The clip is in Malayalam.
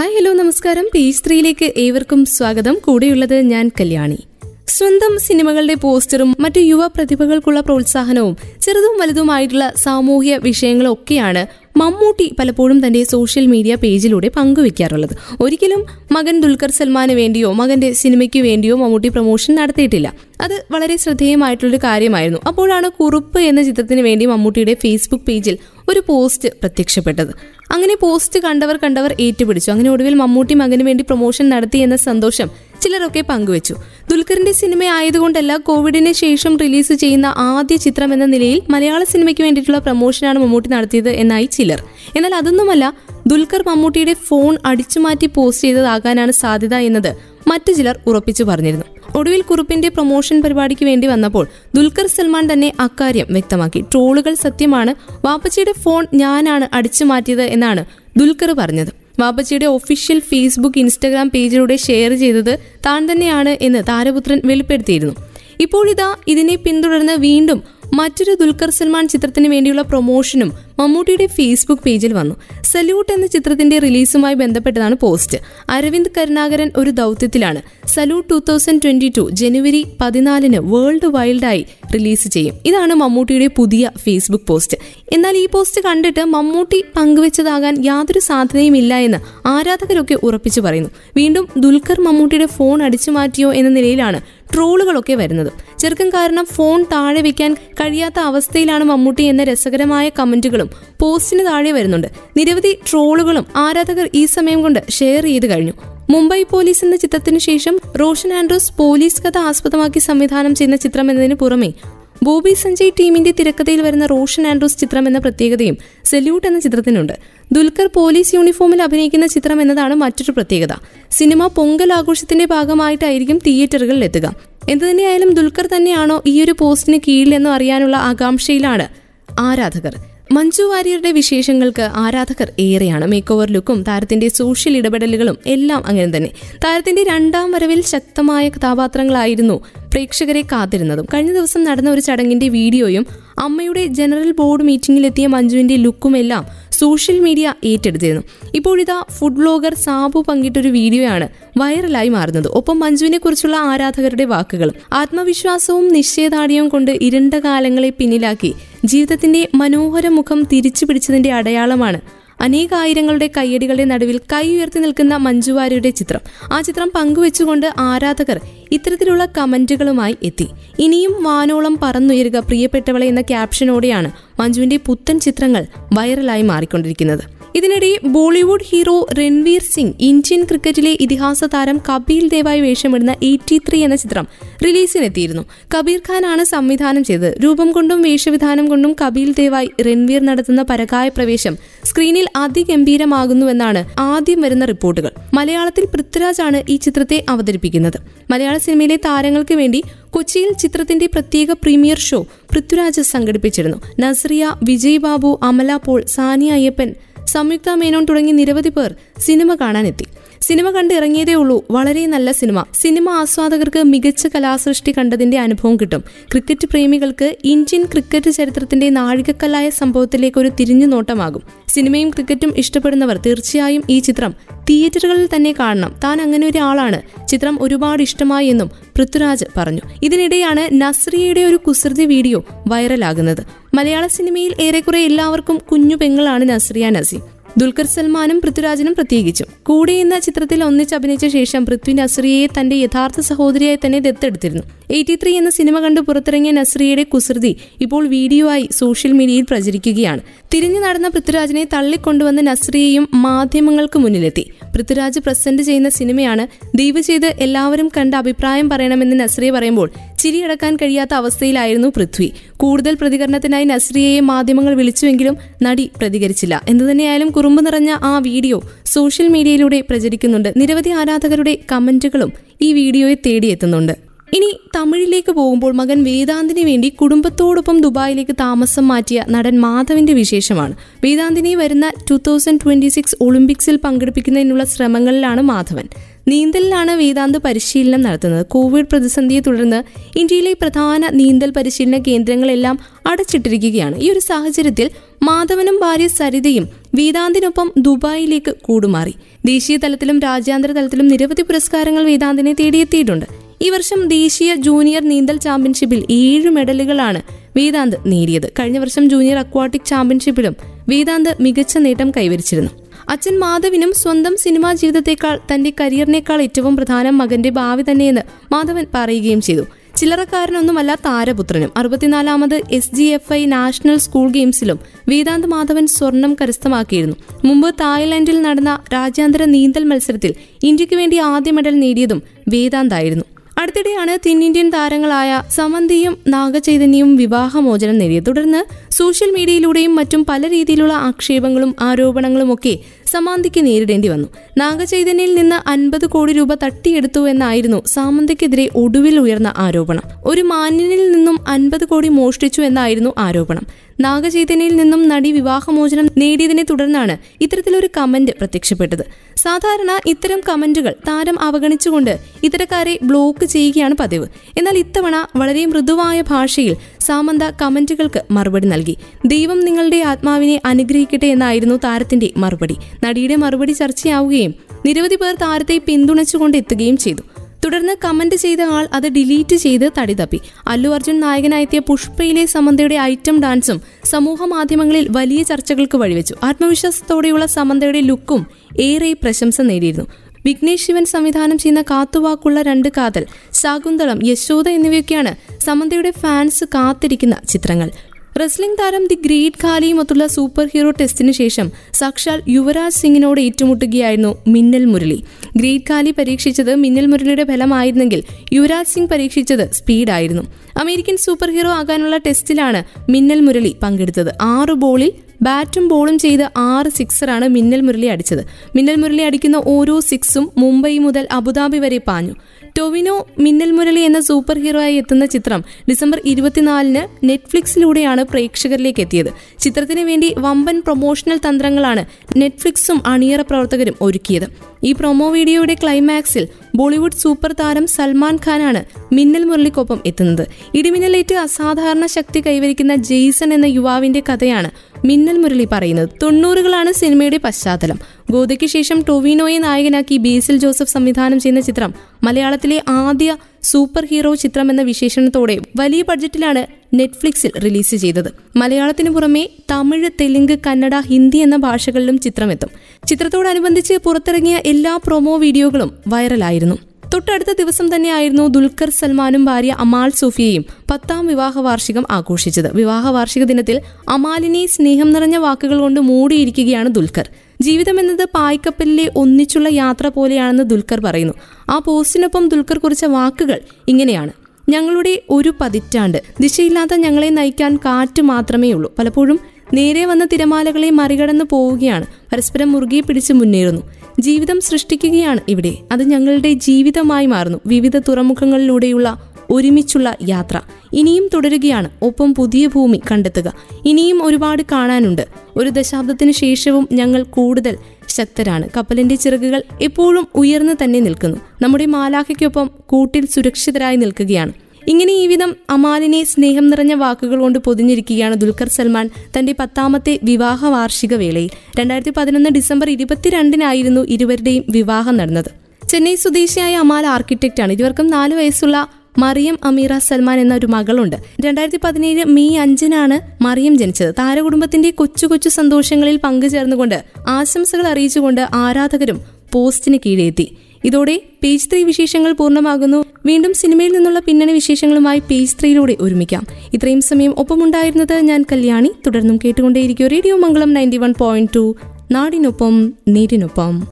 ഹായ് ഹലോ നമസ്കാരം. പേജ് ത്രീയിലേക്ക് ഏവർക്കും സ്വാഗതം. കൂടെയുള്ളത് ഞാൻ കല്യാണി. സ്വന്തം സിനിമകളുടെ പോസ്റ്ററും മറ്റു യുവ പ്രതിഭകൾക്കുള്ള പ്രോത്സാഹനവും ചെറുതും വലുതുമായിട്ടുള്ള സാമൂഹ്യ വിഷയങ്ങളൊക്കെയാണ് മമ്മൂട്ടി പലപ്പോഴും തന്റെ സോഷ്യൽ മീഡിയ പേജിലൂടെ പങ്കുവെക്കാറുള്ളത്. ഒരിക്കലും മകൻ ദുൽഖർ സൽമാന് വേണ്ടിയോ മകന്റെ സിനിമയ്ക്ക് വേണ്ടിയോ മമ്മൂട്ടി പ്രൊമോഷൻ നടത്തിയിട്ടില്ല. അത് വളരെ ശ്രദ്ധേയമായിട്ടുള്ളൊരു കാര്യമായിരുന്നു. അപ്പോഴാണ് കുറുപ്പ് എന്ന ചിത്രത്തിന് വേണ്ടി മമ്മൂട്ടിയുടെ ഫേസ്ബുക്ക് പേജിൽ ഒരു പോസ്റ്റ് പ്രത്യക്ഷപ്പെട്ടത്. അങ്ങനെ പോസ്റ്റ് കണ്ടവർ കണ്ടവർ ഏറ്റുപിടിച്ചു. അങ്ങനെ ഒടുവിൽ മമ്മൂട്ടി മകന് വേണ്ടി പ്രൊമോഷൻ നടത്തി എന്ന സന്തോഷം ചിലരൊക്കെ പങ്കുവച്ചു. ദുൽഖറിന്റെ സിനിമ ആയതുകൊണ്ടല്ല കോവിഡിന് ശേഷം റിലീസ് ചെയ്യുന്ന ആദ്യ ചിത്രം എന്ന നിലയിൽ മലയാള സിനിമയ്ക്ക് വേണ്ടിയിട്ടുള്ള പ്രൊമോഷനാണ് മമ്മൂട്ടി നടത്തിയത് എന്നായി ചിലർ. എന്നാൽ അതൊന്നുമല്ല ദുൽഖർ മമ്മൂട്ടിയുടെ ഫോൺ അടിച്ചുമാറ്റി പോസ്റ്റ് ചെയ്തതാകാനാണ് സാധ്യത എന്നത് മറ്റു ചിലർ ഉറപ്പിച്ചു പറഞ്ഞിരുന്നു. ഒടുവിൽ കുറുപ്പിന്റെ പ്രൊമോഷൻ പരിപാടിക്ക് വേണ്ടി വന്നപ്പോൾ ദുൽഖർ സൽമാൻ തന്നെ അക്കാര്യം വ്യക്തമാക്കി. ട്രോളുകൾ സത്യമാണ്. വാപ്പച്ചിയുടെ ഫോൺ ഞാനാണ് അടിച്ചു മാറ്റിയത് എന്നാണ് ദുൽഖർ പറഞ്ഞത്. വാപ്പച്ചിയുടെ ഒഫീഷ്യൽ ഫേസ്ബുക്ക് ഇൻസ്റ്റഗ്രാം പേജിലൂടെ ഷെയർ ചെയ്തത് താൻ തന്നെയാണ് എന്ന് താരപുത്രൻ വെളിപ്പെടുത്തിയിരുന്നു. ഇപ്പോഴിതാ ഇതിനെ പിന്തുടർന്ന് വീണ്ടും മറ്റൊരു ദുൽഖർ സൽമാൻ ചിത്രത്തിന് വേണ്ടിയുള്ള പ്രൊമോഷനും മമ്മൂട്ടിയുടെ ഫേസ്ബുക്ക് പേജിൽ വന്നു. സല്യൂട്ട് എന്ന ചിത്രത്തിന്റെ റിലീസുമായി ബന്ധപ്പെട്ടതാണ് പോസ്റ്റ്. അരവിന്ദ് കരുണാകരൻ ഒരു ദൗത്യത്തിലാണ്. Salute two thousand twenty two January പതിനാലിന് വേൾഡ് വൈൽഡായി റിലീസ് ചെയ്യും. ഇതാണ് മമ്മൂട്ടിയുടെ പുതിയ ഫേസ്ബുക്ക് പോസ്റ്റ്. എന്നാൽ ഈ പോസ്റ്റ് കണ്ടിട്ട് മമ്മൂട്ടി പങ്കുവച്ചതാകാൻ യാതൊരു സാധ്യതയും ഇല്ല എന്ന് ആരാധകരൊക്കെ ഉറപ്പിച്ചു പറയുന്നു. വീണ്ടും ദുൽഖർ മമ്മൂട്ടിയുടെ ഫോൺ അടിച്ചു മാറ്റിയോ എന്ന നിലയിലാണ് ട്രോളുകളൊക്കെ വരുന്നത്. ചെറുക്കം കാരണം ഫോൺ താഴെ വെക്കാൻ കഴിയാത്ത അവസ്ഥയിലാണ് മമ്മൂട്ടി എന്ന രസകരമായ കമന്റുകളും പോസ്റ്റിന് താഴെ വരുന്നുണ്ട്. നിരവധി ട്രോളുകളും ആരാധകർ ഈ സമയം കൊണ്ട് ഷെയർ ചെയ്ത് കഴിഞ്ഞു. മുംബൈ പോലീസ് എന്ന ചിത്രത്തിനു ശേഷം റോഷൻ ആൻഡ്രോസ് പോലീസ് കഥ ആസ്പദമാക്കി സംവിധാനം ചെയ്യുന്ന ചിത്രം എന്നതിന് പുറമെ ബോബി സഞ്ജയ് ടീമിന്റെ തിരക്കഥയിൽ വരുന്ന റോഷൻ ആൻഡ്രൂസ് ചിത്രം എന്ന പ്രത്യേകതയും സെല്യൂട്ട് എന്ന ചിത്രത്തിനുണ്ട്. ദുൽഖർ പോലീസ് യൂണിഫോമിൽ അഭിനയിക്കുന്ന ചിത്രം എന്നതാണ് മറ്റൊരു പ്രത്യേകത. സിനിമ പൊങ്കൽ ആഘോഷത്തിന്റെ ഭാഗമായിട്ടായിരിക്കും തിയേറ്ററുകളിൽ എത്തുക. എന്തുതന്നെയായാലും ദുൽഖർ തന്നെയാണോ ഈ ഒരു പോസ്റ്റിന് കീഴിലെന്നോ അറിയാനുള്ള ആകാംക്ഷയിലാണ് ആരാധകർ. മഞ്ജു വാര്യരുടെ വിശേഷങ്ങൾക്ക് ആരാധകർ ഏറെയാണ് മേക്ക് ഓവർ ലുക്കും താരത്തിന്റെ സോഷ്യൽ ഇടപെടലുകളും എല്ലാം അങ്ങനെ തന്നെ. താരത്തിന്റെ രണ്ടാം വരവിൽ ശക്തമായ കഥാപാത്രങ്ങളായിരുന്നു പ്രേക്ഷകരെ കാത്തിരുന്നതും. കഴിഞ്ഞ ദിവസം നടന്ന ഒരു ചടങ്ങിന്റെ വീഡിയോയും അമ്മയുടെ ജനറൽ ബോർഡ് മീറ്റിംഗിലെത്തിയ മഞ്ജുവിന്റെ ലുക്കുമെല്ലാം സോഷ്യൽ മീഡിയ ഏറ്റെടുത്തിരുന്നു. ഇപ്പോഴിതാ ഫുഡ് ബ്ലോഗർ സാബു പങ്കിട്ടൊരു വീഡിയോയാണ് വൈറലായി മാറുന്നത്. ഒപ്പം മഞ്ജുവിനെ കുറിച്ചുള്ള ആരാധകരുടെ വാക്കുകളും ആത്മവിശ്വാസവും നിശ്ചയദാർഢ്യവും കൊണ്ട് ഇരണ്ട കാലങ്ങളെ പിന്നിലാക്കി ജീവിതത്തിന്റെ മനോഹര മുഖം തിരിച്ചു പിടിച്ചതിന്റെ അടയാളമാണ് അനേകായിരങ്ങളുടെ കയ്യടികളുടെ നടുവിൽ കൈ ഉയർത്തി നിൽക്കുന്ന മഞ്ജുവാരിയുടെ ചിത്രം. ആ ചിത്രം പങ്കുവെച്ചുകൊണ്ട് ആരാധകർ ഇത്തരത്തിലുള്ള കമന്റുകളുമായി എത്തി. ഇനിയും വാനോളം പറന്നുയരുക പ്രിയപ്പെട്ടവളെ എന്ന ക്യാപ്ഷനോടെയാണ് മഞ്ജുവിന്റെ പുത്തൻ ചിത്രങ്ങൾ വൈറലായി മാറിക്കൊണ്ടിരിക്കുന്നത്. ഇതിനിടെ Bollywood hero Ranveer Singh Indian ക്രിക്കറ്റിലെ ഇതിഹാസ താരം കപിൽ ദേവായി വേഷമിടുന്ന എയ്റ്റി ത്രീ എന്ന ചിത്രം റിലീസിനെത്തിയിരുന്നു. കബീർ ഖാനാണ് സംവിധാനം ചെയ്തത്. രൂപം കൊണ്ടും വേഷവിധാനം കൊണ്ടും കപിൽ ദേവായി രൺവീർ നടത്തുന്ന പരകായ പ്രവേശം സ്ക്രീനിൽ അതിഗംഭീരമാകുന്നുവെന്നാണ് ആദ്യം വരുന്ന റിപ്പോർട്ടുകൾ. മലയാളത്തിൽ പൃഥ്വിരാജാണ് ഈ ചിത്രത്തെ അവതരിപ്പിക്കുന്നത്. മലയാള സിനിമയിലെ താരങ്ങൾക്ക് വേണ്ടി കൊച്ചിയിൽ ചിത്രത്തിന്റെ പ്രത്യേക പ്രീമിയർ ഷോ പൃഥ്വിരാജ് സംഘടിപ്പിച്ചിരുന്നു. നസ്രിയ വിജയ് ബാബു അമല പോൾ സാനിയ അയ്യപ്പൻ സംയുക്ത മേനോൻ തുടങ്ങി നിരവധി പേർ സിനിമ കാണാനെത്തി. സിനിമ കണ്ട് ഇറങ്ങിയതേ ഉള്ളൂ. വളരെ നല്ല സിനിമ. സിനിമ ആസ്വാദകർക്ക് മികച്ച കലാസൃഷ്ടി കണ്ടതിന്റെ അനുഭവം കിട്ടും. ക്രിക്കറ്റ് പ്രേമികൾക്ക് ഇന്ത്യൻ ക്രിക്കറ്റ് ചരിത്രത്തിന്റെ നാഴികക്കല്ലായ സംഭവത്തിലേക്ക് ഒരു തിരിഞ്ഞു നോട്ടമാകും സിനിമയും ക്രിക്കറ്റും ഇഷ്ടപ്പെടുന്നവർ തീർച്ചയായും ഈ ചിത്രം തിയേറ്ററുകളിൽ തന്നെ കാണണം. താൻ അങ്ങനെ ഒരാളാണ്. ചിത്രം ഒരുപാട് ഇഷ്ടമായി എന്നും പൃഥ്വിരാജ് പറഞ്ഞു. ഇതിനിടെയാണ് നസ്രിയയുടെ ഒരു കുസൃതി വീഡിയോ വൈറലാകുന്നത്. മലയാള സിനിമയിൽ ഏറെക്കുറെ എല്ലാവർക്കും കുഞ്ഞു പെങ്ങളാണ് നസ്രിയ നസീം. ദുൽഖർ സൽമാനും പൃഥ്വിരാജിനും പ്രത്യേകിച്ചും. കൂടെ എന്ന ചിത്രത്തിൽ ഒന്നിച്ച് അഭിനയിച്ച ശേഷം പൃഥ്വി നസ്രിയെ തന്റെ യഥാർത്ഥ സഹോദരിയായി തന്നെ ദത്തെടുത്തിരുന്നു. എയ്റ്റി ത്രീ എന്ന സിനിമ കണ്ട് പുറത്തിറങ്ങിയ നസ്രിയയുടെ കുസൃതി ഇപ്പോൾ വീഡിയോ ആയി സോഷ്യൽ മീഡിയയിൽ പ്രചരിക്കുകയാണ്. തിരിഞ്ഞു നടന്ന പൃഥ്വിരാജിനെ തള്ളിക്കൊണ്ടുവന്ന നസ്രിയയും മാധ്യമങ്ങൾക്ക് മുന്നിലെത്തി. പൃഥ്വിരാജ് പ്രസന്റ് ചെയ്യുന്ന സിനിമയാണ് ദയവ് ചെയ്ത് എല്ലാവരും കണ്ട അഭിപ്രായം പറയണമെന്ന് നസ്രിയ പറയുമ്പോൾ ചിരിയടക്കാൻ കഴിയാത്ത അവസ്ഥയിലായിരുന്നു പൃഥ്വി. കൂടുതൽ പ്രതികരണത്തിനായി നസ്രിയയെ മാധ്യമങ്ങൾ വിളിച്ചുവെങ്കിലും നടി പ്രതികരിച്ചില്ല. എന്തുതന്നെയായാലും കുറുമ്പ് നിറഞ്ഞ ആ വീഡിയോ സോഷ്യൽ മീഡിയയിലൂടെ പ്രചരിക്കുന്നുണ്ട്. നിരവധി ആരാധകരുടെ കമന്റുകളും ഈ വീഡിയോയെ തേടിയെത്തുന്നുണ്ട്. ഇനി തമിഴിലേക്ക് പോകുമ്പോൾ മകൻ വേദാന്തിന് വേണ്ടി കുടുംബത്തോടൊപ്പം ദുബായിലേക്ക് താമസം മാറ്റിയ നടൻ മാധവിന്റെ വിശേഷമാണ്. വേദാന്തിനെ വരുന്ന ടു തൗസൻഡ് ട്വന്റി സിക്സ് ഒളിമ്പിക്സിൽ പങ്കെടുപ്പിക്കുന്നതിനുള്ള ശ്രമങ്ങളിലാണ് മാധവൻ. നീന്തലിലാണ് വേദാന്ത് പരിശീലനം നടത്തുന്നത്. കോവിഡ് പ്രതിസന്ധിയെ തുടർന്ന് ഇന്ത്യയിലെ പ്രധാന നീന്തൽ പരിശീലന കേന്ദ്രങ്ങളെല്ലാം അടച്ചിട്ടിരിക്കുകയാണ്. ഈ ഒരു സാഹചര്യത്തിൽ മാധവനും ഭാര്യ സരിതയും വേദാന്തിനൊപ്പം ദുബായിലേക്ക് കൂടുമാറി. ദേശീയ തലത്തിലും രാജ്യാന്തര തലത്തിലും നിരവധി പുരസ്കാരങ്ങൾ വേദാന്തിനെ തേടിയെത്തിയിട്ടുണ്ട്. ഈ വർഷം ദേശീയ ജൂനിയർ നീന്തൽ ചാമ്പ്യൻഷിപ്പിൽ ഏഴ് മെഡലുകളാണ് വേദാന്ത് നേടിയത്. കഴിഞ്ഞ വർഷം ജൂനിയർ അക്വാട്ടിക് ചാമ്പ്യൻഷിപ്പിലും വേദാന്ത് മികച്ച നേട്ടം കൈവരിച്ചിരുന്നു. അച്ഛൻ മാധവിനും സ്വന്തം സിനിമാ ജീവിതത്തെക്കാൾ തന്റെ കരിയറിനേക്കാൾ ഏറ്റവും പ്രധാനം മകന്റെ ഭാവി തന്നെയെന്ന് മാധവൻ പറയുകയും ചെയ്തു. ചില്ലറക്കാരനൊന്നുമല്ല താരപുത്രനും. അറുപത്തിനാലാമത് S G F I national school ഗെയിംസിലും Vedaant Madhavan സ്വർണം കരസ്ഥമാക്കിയിരുന്നു. മുമ്പ് തായ്ലാന്റിൽ നടന്ന രാജ്യാന്തര നീന്തൽ മത്സരത്തിൽ ഇന്ത്യയ്ക്ക് വേണ്ടി ആദ്യ മെഡൽ നേടിയതും വേദാന്തായിരുന്നു. അടുത്തിടെയാണ് തെന്നിന്ത്യൻ താരങ്ങളായ സമന്തിയും നാഗചൈതന്യവും വിവാഹമോചനം നേടിയത്. തുടർന്ന് സോഷ്യൽ മീഡിയയിലൂടെയും മറ്റും പല രീതിയിലുള്ള ആക്ഷേപങ്ങളും ആരോപണങ്ങളും ഒക്കെ സമാന്തിക്ക് നേരിടേണ്ടി വന്നു. നാഗചൈതന്യയിൽ നിന്ന് അൻപത് കോടി രൂപ തട്ടിയെടുത്തു എന്നായിരുന്നു സാമന്തയ്ക്കെതിരെ ഒടുവിൽ ഉയർന്ന ആരോപണം. ഒരു മാന്യനിൽ നിന്നും അൻപത് കോടി മോഷ്ടിച്ചു എന്നായിരുന്നു ആരോപണം. നാഗചൈതന്യയിൽ നിന്നും നടി വിവാഹമോചനം നേടിയതിനെ തുടർന്നാണ് ഇത്തരത്തിലൊരു കമന്റ് പ്രത്യക്ഷപ്പെട്ടത്. സാധാരണ ഇത്തരം കമന്റുകൾ താരം അവഗണിച്ചുകൊണ്ട് ഇത്തരക്കാരെ ബ്ലോക്ക് ചെയ്യുകയാണ് പതിവ്. എന്നാൽ ഇത്തവണ വളരെ മൃദുവായ ഭാഷയിൽ സാമന്ത കമന്റുകൾക്ക് മറുപടി നൽകി. ദൈവം നിങ്ങളുടെ ആത്മാവിനെ അനുഗ്രഹിക്കട്ടെ എന്നായിരുന്നു താരത്തിന്റെ മറുപടി. നടിയുടെ മറുപടി ചർച്ചയാവുകയും നിരവധി പേർ താരത്തെ പിന്തുണച്ചുകൊണ്ട് എത്തുകയും ചെയ്തു. തുടർന്ന് കമന്റ് ചെയ്ത ആൾ അത് ഡിലീറ്റ് ചെയ്ത് തടി തപ്പി. അല്ലു അർജുൻ നായകനായെത്തിയ പുഷ്പയിലെ സമന്തയുടെ ഐറ്റം ഡാൻസും സമൂഹ മാധ്യമങ്ങളിൽ വലിയ ചർച്ചകൾക്ക് വഴിവെച്ചു. ആത്മവിശ്വാസത്തോടെയുള്ള സമന്തയുടെ ലുക്കും ഏറെ പ്രശംസ നേടിയിരുന്നു. വിഘ്നേഷ് ശിവൻ സംവിധാനം ചെയ്യുന്ന കാത്തുവാക്കുള്ള രണ്ട് കാതൽ ശാകുന്തളം യശോദ എന്നിവയൊക്കെയാണ് സമന്തയുടെ ഫാൻസ് കാത്തിരിക്കുന്ന ചിത്രങ്ങൾ. റെസ്ലിംഗ് താരം ദി ഗ്രേറ്റ് ഖാലിയുമൊത്തുള്ള സൂപ്പർ ഹീറോ ടെസ്റ്റിന് ശേഷം സാക്ഷാൽ യുവരാജ് സിംഗിനോട് ഏറ്റുമുട്ടുകയായിരുന്നു മിന്നൽ മുരളി. ഗ്രേറ്റ് ഖാലി പരീക്ഷിച്ചത് മിന്നൽ മുരളിയുടെ ഫലമായിരുന്നെങ്കിൽ യുവരാജ് സിംഗ് പരീക്ഷിച്ചത് സ്പീഡായിരുന്നു. അമേരിക്കൻ സൂപ്പർ ഹീറോ ആകാനുള്ള ടെസ്റ്റിലാണ് മിന്നൽ മുരളി പങ്കെടുത്തത്. ആറ് ബോളിൽ ബാറ്റും ബോളും ചെയ്ത് ആറ് സിക്സറാണ് മിന്നൽ മുരളി അടിച്ചത്. മിന്നൽ മുരളി അടിക്കുന്ന ഓരോ സിക്സും മുംബൈ മുതൽ അബുദാബി വരെ പാഞ്ഞു. ടൊവിനോ മിന്നൽ മുരളി എന്ന സൂപ്പർ ഹീറോ ആയി എത്തുന്ന ചിത്രം ഡിസംബർ ഇരുപത്തിനാലിന് നെറ്റ്ഫ്ലിക്സിലൂടെയാണ് പ്രേക്ഷകരിലേക്ക് എത്തിയത്. ചിത്രത്തിന് വേണ്ടി വമ്പൻ പ്രൊമോഷണൽ തന്ത്രങ്ങളാണ് നെറ്റ്ഫ്ലിക്സും അണിയറ പ്രവർത്തകരും ഒരുക്കിയത്. ഈ പ്രൊമോ വീഡിയോയുടെ ക്ലൈമാക്സിൽ ബോളിവുഡ് സൂപ്പർ താരം സൽമാൻ ഖാനാണ് മിന്നൽ മുരളിക്കൊപ്പം എത്തുന്നത്. ഇടിമിന്നലേറ്റ് അസാധാരണ ശക്തി കൈവരിക്കുന്ന ജെയ്സൺ എന്ന യുവാവിന്റെ കഥയാണ് മിന്നൽ മുരളി പറയുന്നത്. തൊണ്ണൂറുകളാണ് സിനിമയുടെ പശ്ചാത്തലം. ഗോതയ്ക്ക് ശേഷം ടൊവിനോയെ നായകനാക്കി ബേസിൽ ജോസഫ് സംവിധാനം ചെയ്യുന്ന ചിത്രം മലയാളത്തിലെ ആദ്യ സൂപ്പർ ഹീറോ ചിത്രം എന്ന വിശേഷണത്തോടെ വലിയ ബഡ്ജറ്റിലാണ് നെറ്റ്ഫ്ലിക്സിൽ റിലീസ് ചെയ്തത്. മലയാളത്തിനു പുറമെ തമിഴ് തെലുങ്ക് കന്നഡ ഹിന്ദി എന്ന ഭാഷകളിലും ചിത്രമെത്തും. ചിത്രത്തോടനുബന്ധിച്ച് പുറത്തിറങ്ങിയ എല്ലാ പ്രൊമോ വീഡിയോകളും വൈറലായിരുന്നു. തൊട്ടടുത്ത ദിവസം തന്നെയായിരുന്നു ദുൽഖർ സൽമാനും ഭാര്യ അമാൽ സൂഫിയയും പത്താം വിവാഹ വാർഷികം ആഘോഷിച്ചത്. വിവാഹ വാർഷിക ദിനത്തിൽ അമാലിനെ സ്നേഹം നിറഞ്ഞ വാക്കുകൾ കൊണ്ട് മൂടിയിരിക്കുകയാണ് ദുൽഖർ. ജീവിതം എന്നത് പായ്ക്കപ്പലിലെ ഒന്നിച്ചുള്ള യാത്ര പോലെയാണെന്ന് ദുൽഖർ പറയുന്നു. ആ പോസ്റ്റിനൊപ്പം ദുൽഖർ കുറിച്ച വാക്കുകൾ ഇങ്ങനെയാണ്. ഞങ്ങളുടെ ഒരു പതിറ്റാണ്ട് ദിശയില്ലാത്ത ഞങ്ങളെ നയിക്കാൻ കാറ്റ് മാത്രമേ ഉള്ളൂ. പലപ്പോഴും നേരെ വന്ന തിരമാലകളെ മറികടന്ന് പോവുകയാണ്. പരസ്പരം മുറുകെ പിടിച്ച് മുന്നേറുന്നു. ജീവിതം സൃഷ്ടിക്കുകയാണ് ഇവിടെ. അത് ഞങ്ങളുടെ ജീവിതമായി മാറുന്നു. വിവിധ തുറമുഖങ്ങളിലൂടെയുള്ള ഒരുമിച്ചുള്ള യാത്ര. ഇനിയും തുടരുകയാണ്. ഒപ്പം പുതിയ ഭൂമി കണ്ടെത്തുക. ഇനിയും ഒരുപാട് കാണാനുണ്ട്. ഒരു ദശാബ്ദത്തിന് ശേഷവും ഞങ്ങൾ കൂടുതൽ ശക്തരാണ്. കപ്പലിന്റെ ചിറകുകൾ എപ്പോഴും ഉയർന്നു തന്നെ നിൽക്കുന്നു. നമ്മുടെ മാലാഖയ്ക്കൊപ്പം കൂട്ടിൽ സുരക്ഷിതരായി നിൽക്കുകയാണ്. ഇങ്ങനെ ഈ വിധം അമാലിനെ സ്നേഹം നിറഞ്ഞ വാക്കുകൾ കൊണ്ട് പൊതിഞ്ഞിരിക്കുകയാണ് ദുൽഖർ സൽമാൻ തന്റെ പത്താമത്തെ വിവാഹ വാർഷിക വേളയിൽ. രണ്ടായിരത്തി പതിനൊന്ന് ഡിസംബർ ഇരുപത്തിരണ്ടിനായിരുന്നു ഇരുവരുടെയും വിവാഹം നടന്നത്. ചെന്നൈ സ്വദേശിയായ അമാൽ ആർക്കിടെക്റ്റാണ് ഇരുവർക്കും നാല് വയസ്സുള്ള മറിയം അമീറ സൽമാൻ എന്ന ഒരു മകളുണ്ട്. രണ്ടായിരത്തി പതിനേഴ് മെയ് അഞ്ചിനാണ് മറിയം ജനിച്ചത്. താരകുടുംബത്തിന്റെ കൊച്ചു കൊച്ചു സന്തോഷങ്ങളിൽ പങ്കുചേർന്നുകൊണ്ട് ആശംസകൾ അറിയിച്ചുകൊണ്ട് ആരാധകരും പോസ്റ്റിന് കീഴെത്തി ഇതോടെ പേജ് ത്രീ വിശേഷങ്ങൾ പൂർണമാകുന്നു. വീണ്ടും സിനിമയിൽ നിന്നുള്ള പിന്നണി വിശേഷങ്ങളുമായി പേജ് ത്രീയിലൂടെ ഒരുമിക്കാം. ഇത്രയും സമയം ഒപ്പമുണ്ടായിരുന്നത് ഞാൻ കല്യാണി. തുടർന്നും കേട്ടുകൊണ്ടേയിരിക്കും. Radio Mangalam ninety one point two നാടിനൊപ്പം നേരിനൊപ്പം.